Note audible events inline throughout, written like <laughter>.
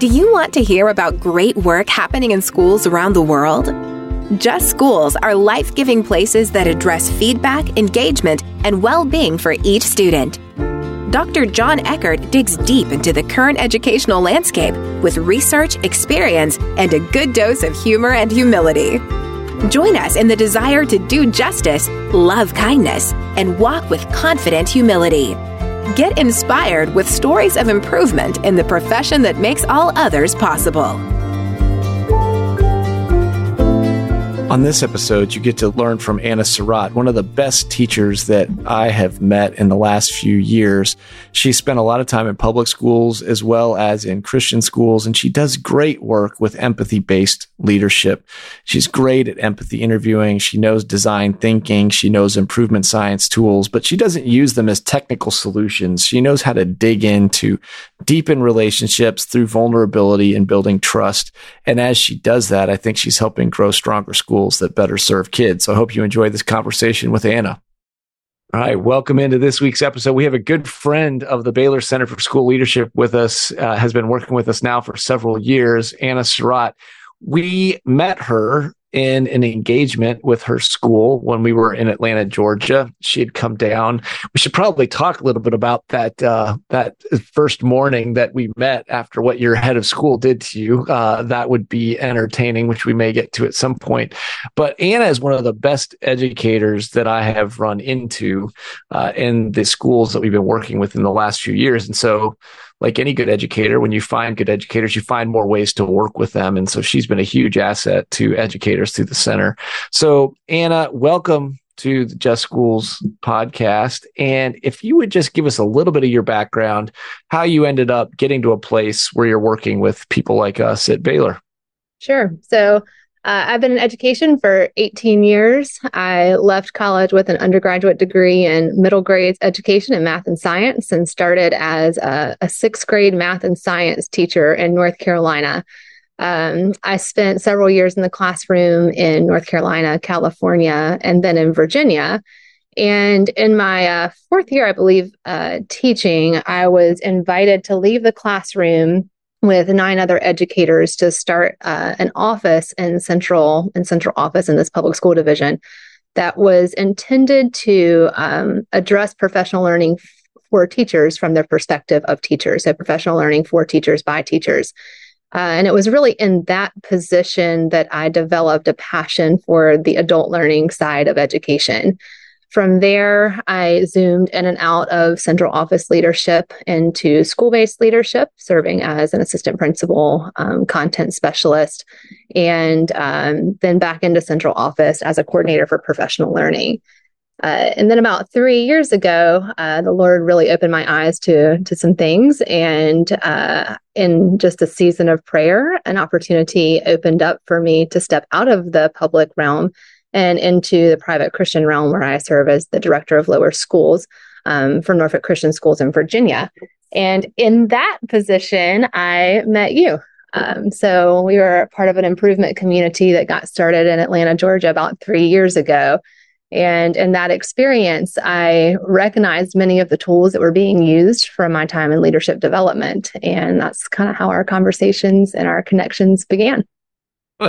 Do you want to hear about great work happening in schools around the world? Just Schools are life giving places that address feedback, engagement, and well being for each student. Dr. Jon Eckert digs deep into the current educational landscape with research, experience, and a good dose of humor and humility. Join us in the desire to do justice, love kindness, and walk with confident humility. Get inspired with stories of improvement in the profession that makes all others possible. On this episode, you get to learn from Anna Surratt, one of the best teachers that I have met in the last few years. She spent a lot of time in public schools as well as in Christian schools, and she does great work with empathy based leadership. She's great at empathy interviewing. She knows design thinking. She knows improvement science tools, but she doesn't use them as technical solutions. She knows how to dig into deepen relationships through vulnerability and building trust. And as she does that, I think she's helping grow stronger schools that better serve kids. So I hope you enjoy this conversation with Anna. All right, welcome into this week's episode. We have a good friend of the Baylor Center for School Leadership with us, uh, has been working with us now for several years, Anna Surratt. We met her in an engagement with her school when we were in Atlanta, Georgia. She had come down. We should probably talk a little bit about that uh, that first morning that we met after what your head of school did to you. Uh, that would be entertaining, which we may get to at some point. But Anna is one of the best educators that I have run into uh, in the schools that we've been working with in the last few years, and so like any good educator, when you find good educators, you find more ways to work with them. And so she's been a huge asset to educators through the center. So Anna, welcome to the Just Schools podcast. And if you would just give us a little bit of your background, how you ended up getting to a place where you're working with people like us at Baylor. Sure. So uh, I've been in education for 18 years. I left college with an undergraduate degree in middle grades education in math and science and started as a, a sixth grade math and science teacher in North Carolina. Um, I spent several years in the classroom in North Carolina, California, and then in Virginia. And in my uh, fourth year, I believe, uh, teaching, I was invited to leave the classroom with nine other educators to start uh, an office in central in central office in this public school division that was intended to um, address professional learning for teachers from the perspective of teachers. So professional learning for teachers by teachers. Uh, and it was really in that position that i developed a passion for the adult learning side of education from there, I zoomed in and out of central office leadership into school based leadership, serving as an assistant principal, um, content specialist, and um, then back into central office as a coordinator for professional learning. Uh, and then about three years ago, uh, the Lord really opened my eyes to to some things, and uh, in just a season of prayer, an opportunity opened up for me to step out of the public realm and into the private Christian realm where I serve as the director of lower schools um, for Norfolk Christian Schools in Virginia. And in that position, I met you. Um, so we were part of an improvement community that got started in Atlanta, Georgia about three years ago. And in that experience, I recognized many of the tools that were being used from my time in leadership development. And that's kind of how our conversations and our connections began.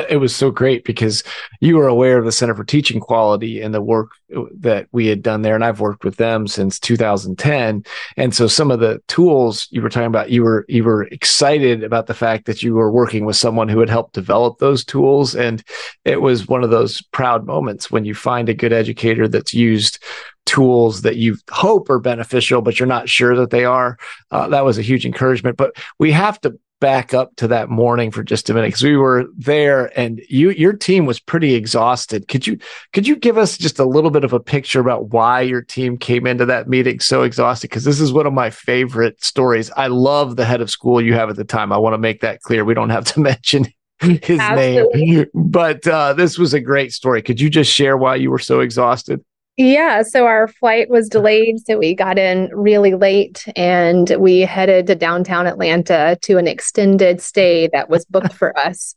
It was so great because you were aware of the Center for Teaching Quality and the work that we had done there. And I've worked with them since 2010. And so some of the tools you were talking about, you were, you were excited about the fact that you were working with someone who had helped develop those tools. And it was one of those proud moments when you find a good educator that's used tools that you hope are beneficial, but you're not sure that they are. Uh, that was a huge encouragement. But we have to back up to that morning for just a minute because we were there and you your team was pretty exhausted. Could you could you give us just a little bit of a picture about why your team came into that meeting so exhausted? Because this is one of my favorite stories. I love the head of school you have at the time. I want to make that clear. We don't have to <laughs> mention his Absolutely. name, but uh, this was a great story. Could you just share why you were so exhausted? Yeah, so our flight was delayed. So we got in really late and we headed to downtown Atlanta to an extended stay that was booked for <laughs> us.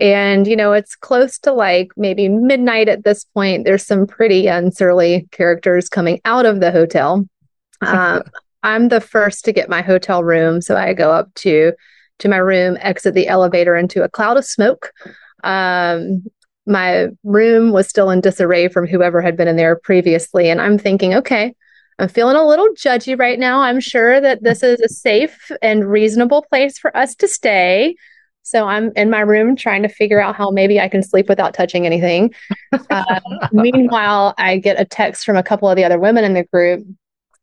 And, you know, it's close to like maybe midnight at this point. There's some pretty unsurly characters coming out of the hotel. <laughs> Um, I'm the first to get my hotel room. So I go up to to my room, exit the elevator into a cloud of smoke. Um, my room was still in disarray from whoever had been in there previously. And I'm thinking, okay, I'm feeling a little judgy right now. I'm sure that this is a safe and reasonable place for us to stay. So I'm in my room trying to figure out how maybe I can sleep without touching anything. Uh, <laughs> meanwhile, I get a text from a couple of the other women in the group.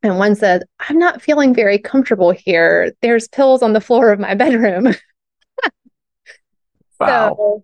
And one said, I'm not feeling very comfortable here. There's pills on the floor of my <laughs> bedroom. wow. So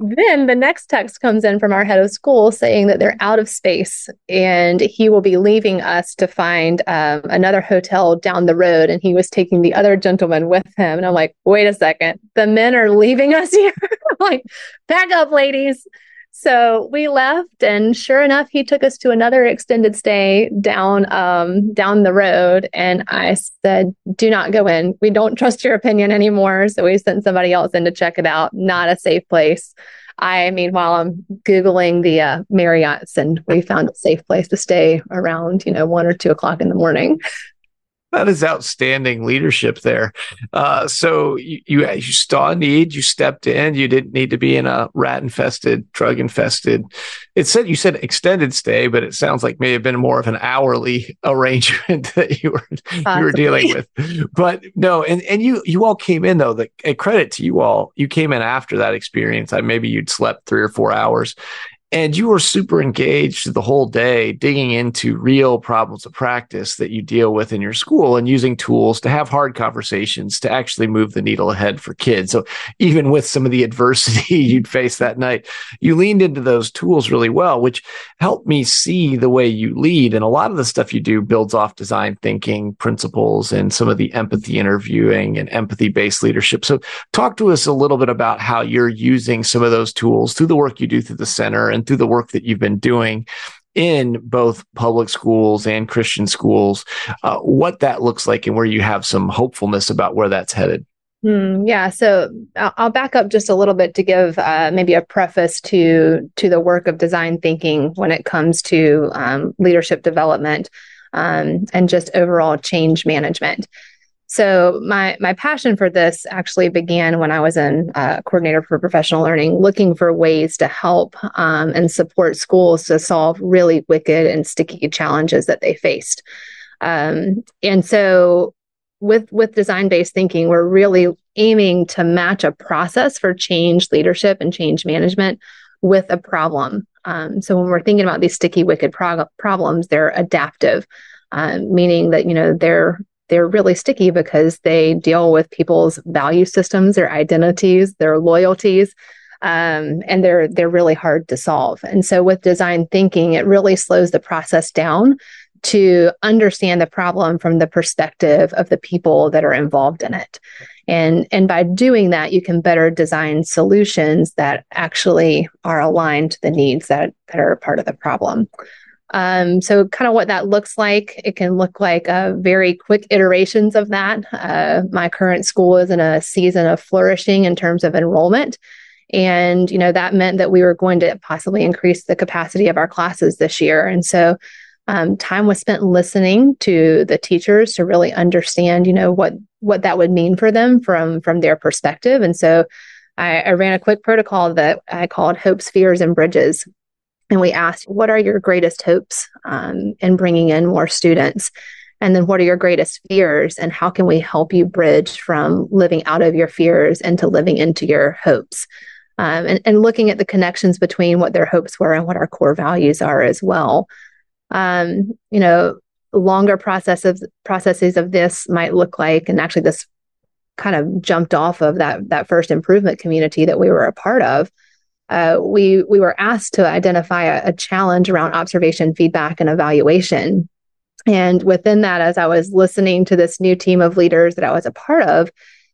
then the next text comes in from our head of school saying that they're out of space and he will be leaving us to find um, another hotel down the road. And he was taking the other gentleman with him. And I'm like, wait a second, the men are leaving us here. <laughs> like, back up, ladies. So we left, and sure enough, he took us to another extended stay down um, down the road. And I said, "Do not go in. We don't trust your opinion anymore." So we sent somebody else in to check it out. Not a safe place. I, meanwhile, I'm googling the uh, Marriotts, and we found a safe place to stay around, you know, one or two o'clock in the morning. That is outstanding leadership there. Uh, so you, you, you saw a need, you stepped in. You didn't need to be in a rat infested, drug infested. It said you said extended stay, but it sounds like may have been more of an hourly <laughs> arrangement <laughs> that you were Possibly. you were dealing with. But no, and and you you all came in though. The a credit to you all, you came in after that experience. I maybe you'd slept three or four hours, and you were super engaged the whole day digging into real problems of practice that you deal with in your school and using tools to have hard conversations to actually move the needle ahead for kids. So even with some of the adversity <laughs> you'd face that night, you leaned into those tools really well, which helped me see the way you lead. And a lot of the stuff you do builds off design thinking principles and some of the empathy interviewing and empathy based leadership. So talk to us a little bit about how you're using some of those tools through the work you do through the center and through the work that you've been doing in both public schools and Christian schools, uh, what that looks like and where you have some hopefulness about where that's headed. Hmm, yeah, so I'll back up just a little bit to give uh, maybe a preface to to the work of design thinking when it comes to um, leadership development um, and just overall change management. So my my passion for this actually began when I was in uh, coordinator for professional learning, looking for ways to help um, and support schools to solve really wicked and sticky challenges that they faced. Um, and so with with design based thinking, we're really aiming to match a process for change leadership and change management with a problem. Um, so when we're thinking about these sticky wicked prog- problems, they're adaptive. Um, meaning that you know they're they're really sticky because they deal with people's value systems, their identities, their loyalties. Um, and they're they're really hard to solve. And so with design thinking, it really slows the process down to understand the problem from the perspective of the people that are involved in it. And, and by doing that, you can better design solutions that actually are aligned to the needs that, that are part of the problem. Um, so, kind of what that looks like, it can look like uh, very quick iterations of that. Uh, my current school is in a season of flourishing in terms of enrollment. And, you know, that meant that we were going to possibly increase the capacity of our classes this year. And so, um, time was spent listening to the teachers to really understand, you know, what what that would mean for them from from their perspective. And so, I, I ran a quick protocol that I called Hopes, Fears, and Bridges and we asked, what are your greatest hopes um, in bringing in more students? And then what are your greatest fears? And how can we help you bridge from living out of your fears into living into your hopes? Um, and, and, looking at the connections between what their hopes were and what our core values are as well. Um, you know, longer processes processes of this might look like, and actually this kind of jumped off of that that first improvement community that we were a part of uh, we we were asked to identify a, a challenge around observation, feedback, and evaluation. And within that, as I was listening to this new team of leaders that I was a part of,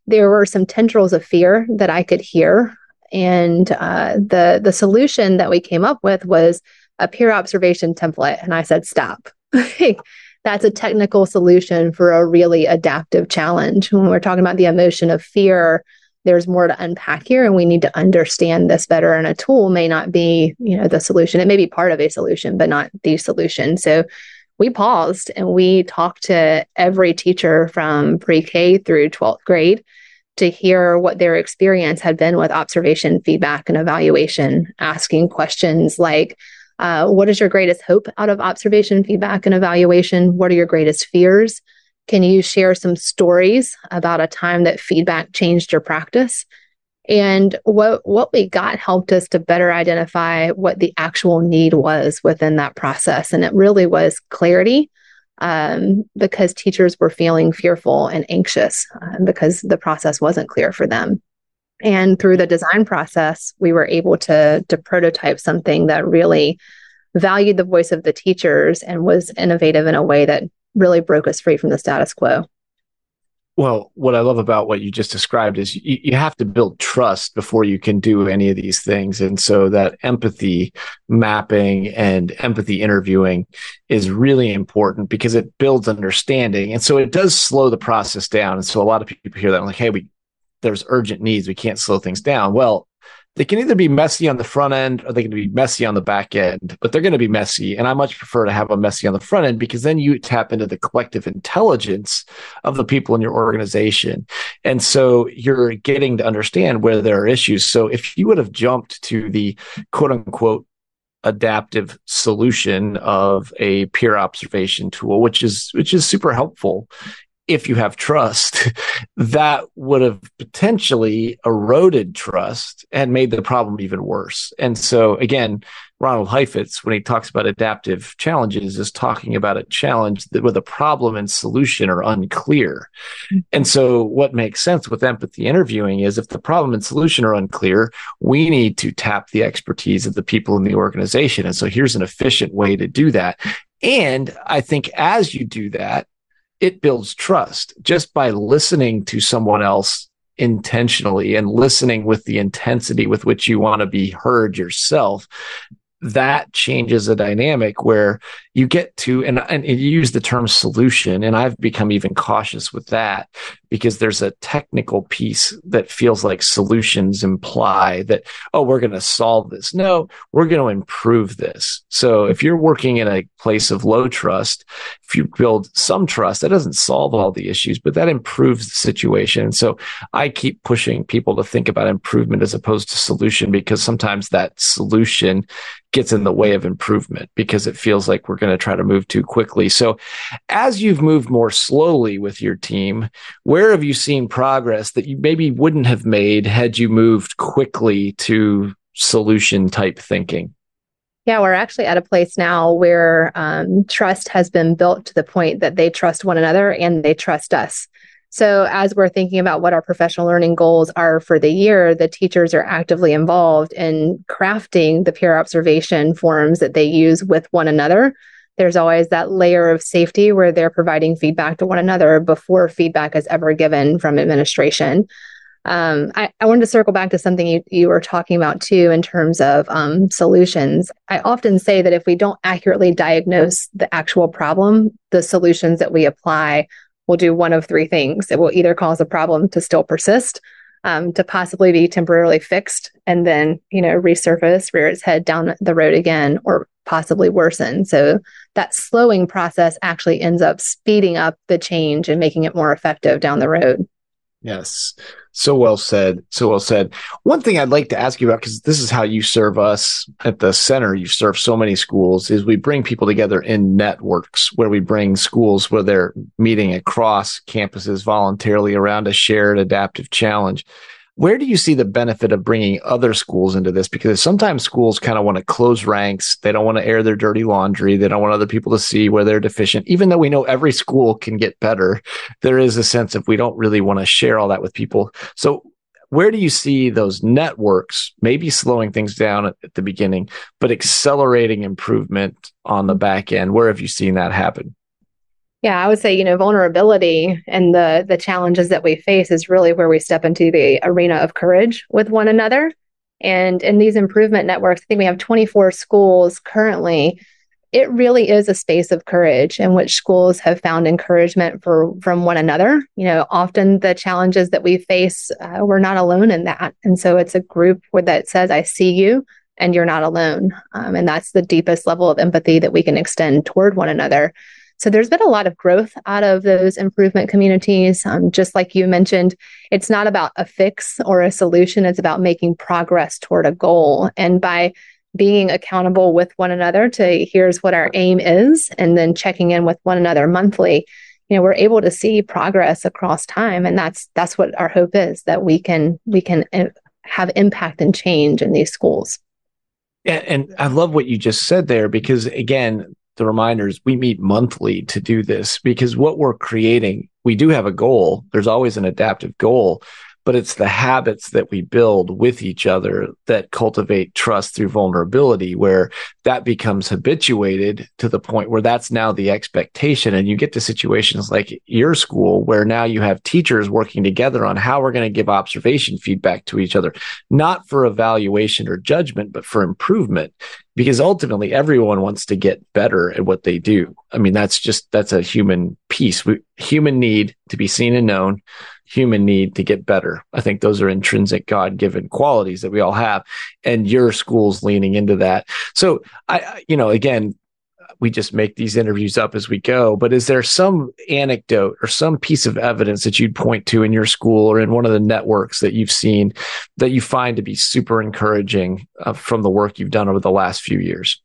there were some tendrils of fear that I could hear. And uh, the the solution that we came up with was a peer observation template. And I said, stop. <laughs> That's a technical solution for a really adaptive challenge. When we're talking about the emotion of fear, there's more to unpack here and we need to understand this better and a tool may not be you know the solution it may be part of a solution but not the solution so we paused and we talked to every teacher from pre-k through 12th grade to hear what their experience had been with observation, feedback, and evaluation, asking questions like, uh, what is your greatest hope out of observation, feedback, and evaluation? What are your greatest fears? Can you share some stories about a time that feedback changed your practice? And what what we got helped us to better identify what the actual need was within that process, and it really was clarity, um, because teachers were feeling fearful and anxious uh, because the process wasn't clear for them. And through the design process, we were able to to prototype something that really valued the voice of the teachers and was innovative in a way that really broke us free from the status quo. Well, what I love about what you just described is you, you, have to build trust before you can do any of these things. And so that empathy mapping and empathy interviewing is really important because it builds understanding. And so it does slow the process down. And so a lot of people hear that like, Hey, we, there's urgent needs. We can't slow things down. Well, they can either be messy on the front end or they can be messy on the back end, but they're going to be messy. And I much prefer to have them messy on the front end because then you tap into the collective intelligence of the people in your organization. And so you're getting to understand where there are issues. So if you would have jumped to the quote unquote adaptive solution of a peer observation tool, which is which is super helpful if you have trust, <laughs> that would have potentially eroded trust and made the problem even worse. And so again, Ronald Heifetz, when he talks about adaptive challenges, is talking about a challenge that where the problem and solution are unclear. Mm-hmm. And so what makes sense with empathy interviewing is if the problem and solution are unclear, we need to tap the expertise of the people in the organization. And so here's an efficient way to do that. And I think as you do that, it builds trust just by listening to someone else intentionally and listening with the intensity with which you want to be heard yourself. That changes a dynamic where you get to and, and you use the term solution and i've become even cautious with that because there's a technical piece that feels like solutions imply that oh we're going to solve this. No we're going to improve this. So if you're working in a place of low trust if you build some trust that doesn't solve all the issues but that improves the situation. So i keep pushing people to think about improvement as opposed to solution because sometimes that solution gets in the way of improvement because it feels like we're going to try to move too quickly. So as you've moved more slowly with your team, where have you seen progress that you maybe wouldn't have made had you moved quickly to solution type thinking? Yeah, we're actually at a place now where um, trust has been built to the point that they trust one another and they trust us. So, as we're thinking about what our professional learning goals are for the year, the teachers are actively involved in crafting the peer observation forms that they use with one another. There's always that layer of safety where they're providing feedback to one another before feedback is ever given from administration. Um, I, I, wanted to circle back to something you, you were talking about too in terms of um, solutions. I often say that if we don't accurately diagnose the actual problem, the solutions that we apply will do one of three things. It will either cause a problem to still persist, um, to possibly be temporarily fixed, and then you know resurface, rear its head down the road again, or possibly worsen. So that slowing process actually ends up speeding up the change and making it more effective down the road. Yes. So well said. So well said. One thing I'd like to ask you about, because this is how you serve us at the center, you serve so many schools, is we bring people together in networks where we bring schools where they're meeting across campuses voluntarily around a shared adaptive challenge. Where do you see the benefit of bringing other schools into this? Because sometimes schools kind of want to close ranks. They don't want to air their dirty laundry. They don't want other people to see where they're deficient. Even though we know every school can get better, there is a sense of we don't really want to share all that with people. So where do you see those networks maybe slowing things down at, the beginning, but accelerating improvement on the back end? Where have you seen that happen? Yeah, I would say, you know, vulnerability and the the challenges that we face is really where we step into the arena of courage with one another. And in these improvement networks, I think we have 24 schools currently. It really is a space of courage in which schools have found encouragement for from one another. You know, often the challenges that we face, uh, we're not alone in that, and so it's a group where that says, "I see you." And you're not alone. Um, and that's the deepest level of empathy that we can extend toward one another. So there's been a lot of growth out of those improvement communities. Um, just like you mentioned, it's not about a fix or a solution, it's about making progress toward a goal. And by being accountable with one another to here's what our aim is, and then checking in with one another monthly, you know, we're able to see progress across time. And that's that's what our hope is that we can we can uh, have impact and change in these schools. And I love what you just said there because again, the reminders we meet monthly to do this because what we're creating, we do have a goal. There's always an adaptive goal, but it's the habits that we build with each other that cultivate trust through vulnerability, where that becomes habituated to the point where that's now the expectation. And you get to situations like your school where now you have teachers working together on how we're going to give observation feedback to each other, not for evaluation or judgment, but for improvement because ultimately everyone wants to get better at what they do. I mean, that's just, that's a human piece. We, human need to be seen and known, human need to get better. I think those are intrinsic God given qualities that we all have. And your school's leaning into that. So I, you know, again, we just make these interviews up as we go. But is there some anecdote or some piece of evidence that you'd point to in your school or in one of the networks that you've seen that you find to be super encouraging uh, from the work you've done over the last few years?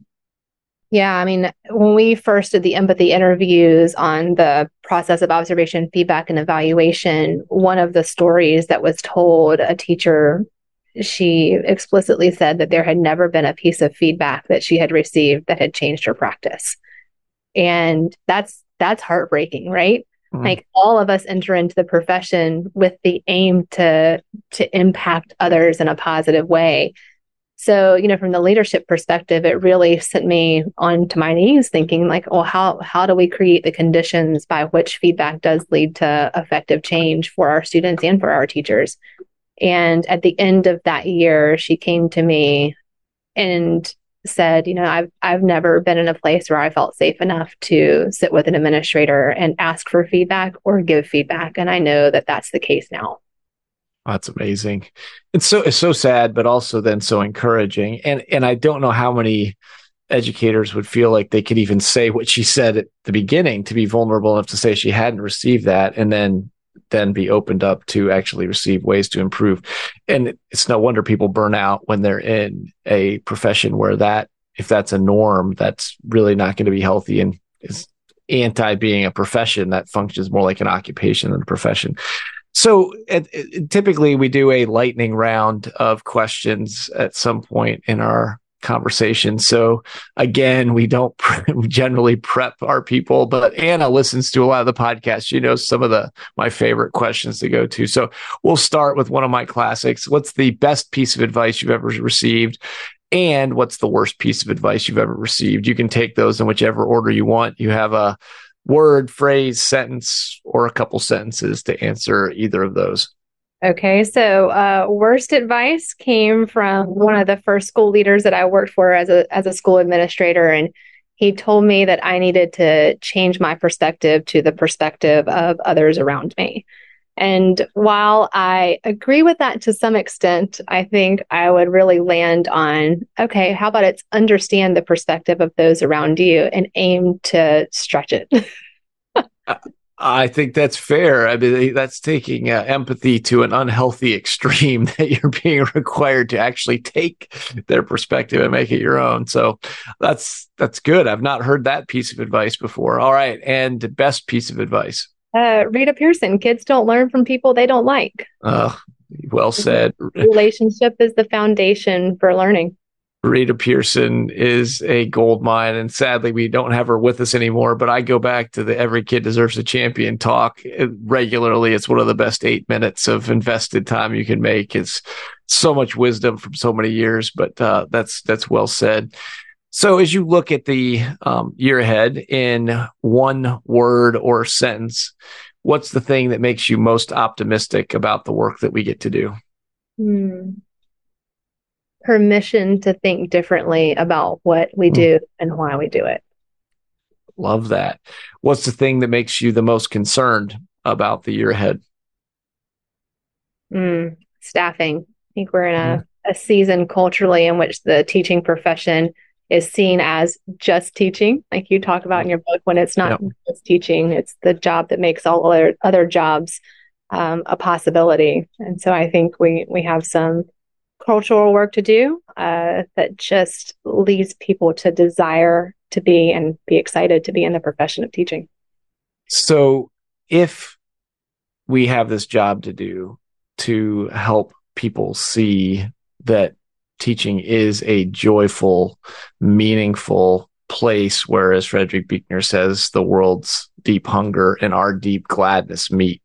Yeah, I mean, when we first did the empathy interviews on the process of observation, feedback, and evaluation, one of the stories that was told, a teacher she explicitly said that there had never been a piece of feedback that she had received that had changed her practice. And that's that's heartbreaking, right? Mm-hmm. Like all of us enter into the profession with the aim to to impact others in a positive way. So, you know, from the leadership perspective, it really sent me onto my knees thinking like, well, how how do we create the conditions by which feedback does lead to effective change for our students and for our teachers? And at the end of that year, she came to me and said, you know, I've I've never been in a place where I felt safe enough to sit with an administrator and ask for feedback or give feedback, and I know that that's the case now. That's amazing. It's so it's so sad, but also then so encouraging. And and I don't know how many educators would feel like they could even say what she said at the beginning to be vulnerable enough to say she hadn't received that, and then then be opened up to actually receive ways to improve. And it's no wonder people burn out when they're in a profession where that, if that's a norm, that's really not going to be healthy and is anti being a profession that functions more like an occupation than a profession. So typically we do a lightning round of questions at some point in our conversation. So again, we don't <laughs> generally prep our people, but Anna listens to a lot of the podcasts. She knows some of the my favorite questions to go to. So we'll start with one of my classics. What's the best piece of advice you've ever received? And what's the worst piece of advice you've ever received? You can take those in whichever order you want. You have a word, phrase, sentence, or a couple sentences to answer either of those. Okay, so uh, worst advice came from one of the first school leaders that I worked for as a as a school administrator, and he told me that I needed to change my perspective to the perspective of others around me. And while I agree with that to some extent, I think I would really land on okay, how about it's understand the perspective of those around you and aim to stretch it. I think that's fair. I mean, that's taking uh, empathy to an unhealthy <laughs> extreme that you're being required to actually take their perspective and make it your own. So that's that's good. I've not heard that piece of advice before. All right, and the best piece of advice. Uh, Rita Pierson: Kids don't learn from people they don't like. Uh, well said. Relationship is the foundation for learning. Rita Pierson is a gold mine, and sadly, we don't have her with us anymore. But I go back to the "Every Kid Deserves a Champion" talk regularly. It's one of the best eight minutes of invested time you can make. It's so much wisdom from so many years, but uh, that's that's well said. So, as you look at the um, year ahead in one word or sentence, what's the thing that makes you most optimistic about the work that we get to do? Hmm permission to think differently about what we hmm. do and why we do it. Love that. What's the thing that makes you the most concerned about the year ahead? Mm, staffing. I think we're in a, mm. a season culturally in which the teaching profession is seen as just teaching, like you talk about in your book, when it's not yep. just teaching, it's the job that makes all other other jobs um, a possibility. And so I think we we have some cultural work to do uh, that just leads people to desire to be and be excited to be in the profession of teaching. So if we have this job to do to help people see that teaching is a joyful, meaningful place where, as Frederick Buechner says, the world's deep hunger and our deep gladness meet.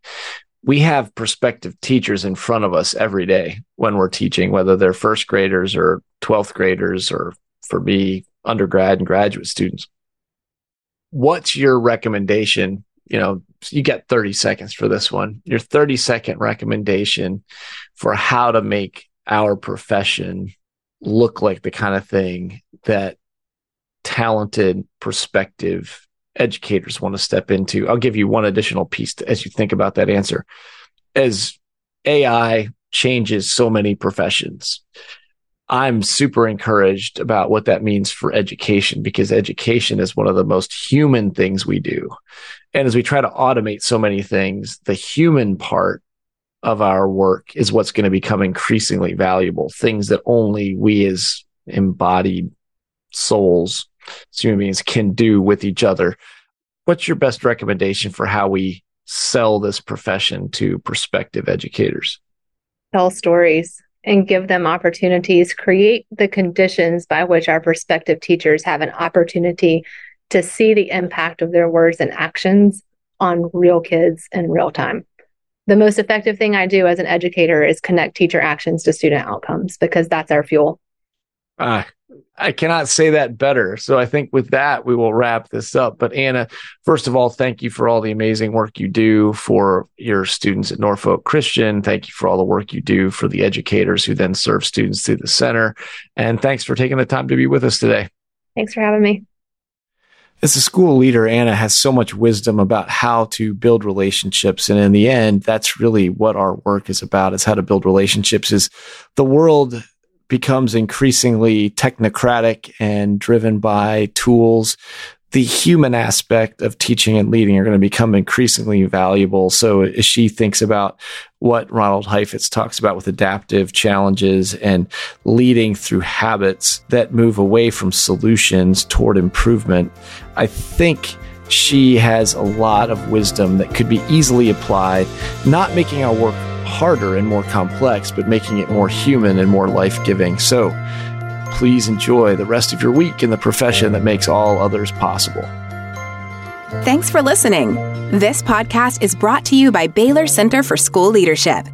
We have prospective teachers in front of us every day when we're teaching, whether they're first graders or 12th graders, or for me, undergrad and graduate students. What's your recommendation? You know, you get 30 seconds for this one. Your 30 second recommendation for how to make our profession look like the kind of thing that talented, prospective educators want to step into. I'll give you one additional piece to, as you think about that answer. As AI changes so many professions, I'm super encouraged about what that means for education because education is one of the most human things we do. And as we try to automate so many things, the human part of our work is what's going to become increasingly valuable. Things that only we as embodied souls, as human beings, can do with each other. What's your best recommendation for how we sell this profession to prospective educators? Tell stories and give them opportunities, create the conditions by which our prospective teachers have an opportunity to see the impact of their words and actions on real kids in real time the most effective thing I do as an educator is connect teacher actions to student outcomes because that's our fuel. Uh, I cannot say that better. So I think with that, we will wrap this up. But Anna, first of all, thank you for all the amazing work you do for your students at Norfolk Christian. Thank you for all the work you do for the educators who then serve students through the center. And thanks for taking the time to be with us today. Thanks for having me. As a school leader, Anna has so much wisdom about how to build relationships. And in the end, that's really what our work is about is how to build relationships is the world becomes increasingly technocratic and driven by tools the human aspect of teaching and leading are going to become increasingly valuable. So as she thinks about what Ronald Heifetz talks about with adaptive challenges and leading through habits that move away from solutions toward improvement, I think she has a lot of wisdom that could be easily applied, not making our work harder and more complex, but making it more human and more life giving. So please enjoy the rest of your week in the profession that makes all others possible. Thanks for listening. This podcast is brought to you by Baylor Center for School Leadership.